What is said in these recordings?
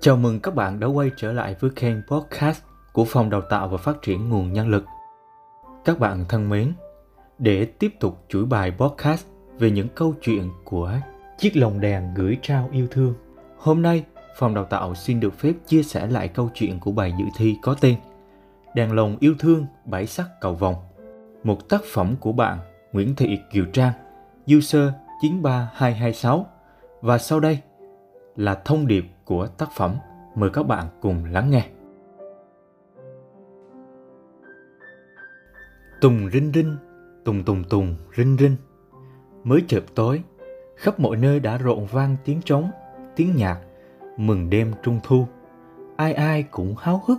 Chào mừng các bạn đã quay trở lại với kênh podcast của Phòng Đào tạo và Phát triển Nguồn Nhân lực. Các bạn thân mến, để tiếp tục chuỗi bài podcast về những câu chuyện của chiếc lồng đèn gửi trao yêu thương, hôm nay Phòng Đào tạo xin được phép chia sẻ lại câu chuyện của bài dự thi có tên Đèn lồng yêu thương bảy sắc cầu vòng. Một tác phẩm của bạn Nguyễn Thị Kiều Trang, user 93226 và sau đây là thông điệp của tác phẩm. Mời các bạn cùng lắng nghe. Tùng rinh rinh, tùng tùng tùng rinh rinh. Mới chợp tối, khắp mọi nơi đã rộn vang tiếng trống, tiếng nhạc, mừng đêm trung thu. Ai ai cũng háo hức,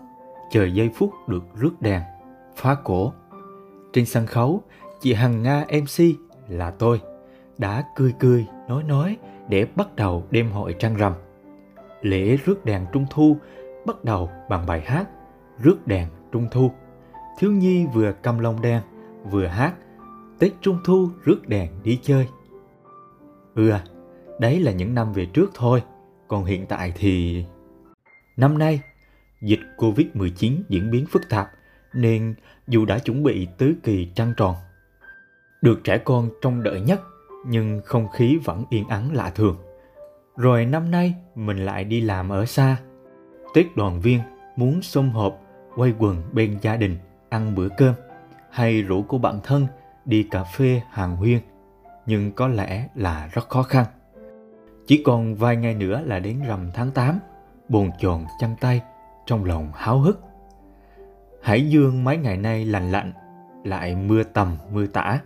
chờ giây phút được rước đèn, phá cổ. Trên sân khấu, chị Hằng Nga MC là tôi đã cười cười nói nói để bắt đầu đêm hội trăng rằm. Lễ rước đèn trung thu bắt đầu bằng bài hát Rước đèn trung thu. Thiếu nhi vừa cầm lồng đèn vừa hát Tết trung thu rước đèn đi chơi. Ừ à, đấy là những năm về trước thôi, còn hiện tại thì... Năm nay, dịch Covid-19 diễn biến phức tạp nên dù đã chuẩn bị tứ kỳ trăng tròn, được trẻ con trông đợi nhất nhưng không khí vẫn yên ắng lạ thường. Rồi năm nay mình lại đi làm ở xa. Tết đoàn viên muốn xôm họp, quay quần bên gia đình, ăn bữa cơm hay rủ cô bạn thân đi cà phê hàng huyên. Nhưng có lẽ là rất khó khăn. Chỉ còn vài ngày nữa là đến rằm tháng 8, bồn chồn chăn tay, trong lòng háo hức. Hải dương mấy ngày nay lành lạnh, lại mưa tầm mưa tả.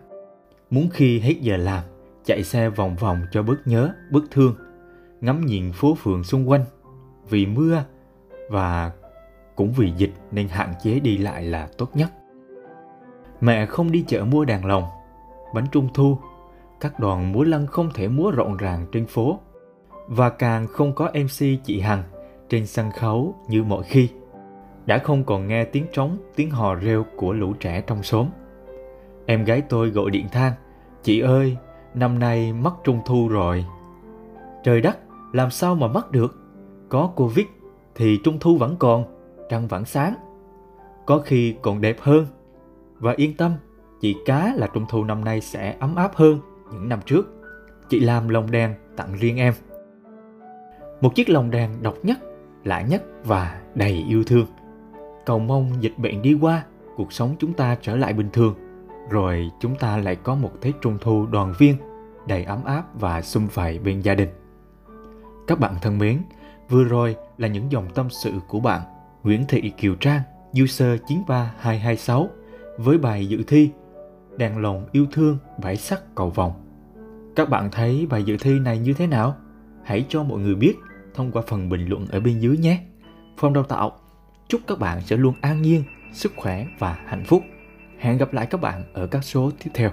Muốn khi hết giờ làm, chạy xe vòng vòng cho bớt nhớ, bớt thương, ngắm nhìn phố phường xung quanh. Vì mưa và cũng vì dịch nên hạn chế đi lại là tốt nhất. Mẹ không đi chợ mua đàn lồng, bánh trung thu, các đoàn múa lân không thể múa rộn ràng trên phố và càng không có MC chị Hằng trên sân khấu như mọi khi. Đã không còn nghe tiếng trống, tiếng hò reo của lũ trẻ trong xóm. Em gái tôi gọi điện than, chị ơi, năm nay mất trung thu rồi. Trời đất, làm sao mà mất được? Có Covid thì trung thu vẫn còn, trăng vẫn sáng. Có khi còn đẹp hơn. Và yên tâm, chị cá là trung thu năm nay sẽ ấm áp hơn những năm trước. Chị làm lồng đèn tặng riêng em. Một chiếc lồng đèn độc nhất, lạ nhất và đầy yêu thương. Cầu mong dịch bệnh đi qua, cuộc sống chúng ta trở lại bình thường rồi chúng ta lại có một Tết Trung Thu đoàn viên đầy ấm áp và xung vầy bên gia đình. Các bạn thân mến, vừa rồi là những dòng tâm sự của bạn Nguyễn Thị Kiều Trang, user 93226 với bài dự thi Đàn lòng yêu thương bãi sắc cầu vòng. Các bạn thấy bài dự thi này như thế nào? Hãy cho mọi người biết thông qua phần bình luận ở bên dưới nhé. Phong đào tạo chúc các bạn sẽ luôn an nhiên, sức khỏe và hạnh phúc. Hẹn gặp lại các bạn ở các số tiếp theo.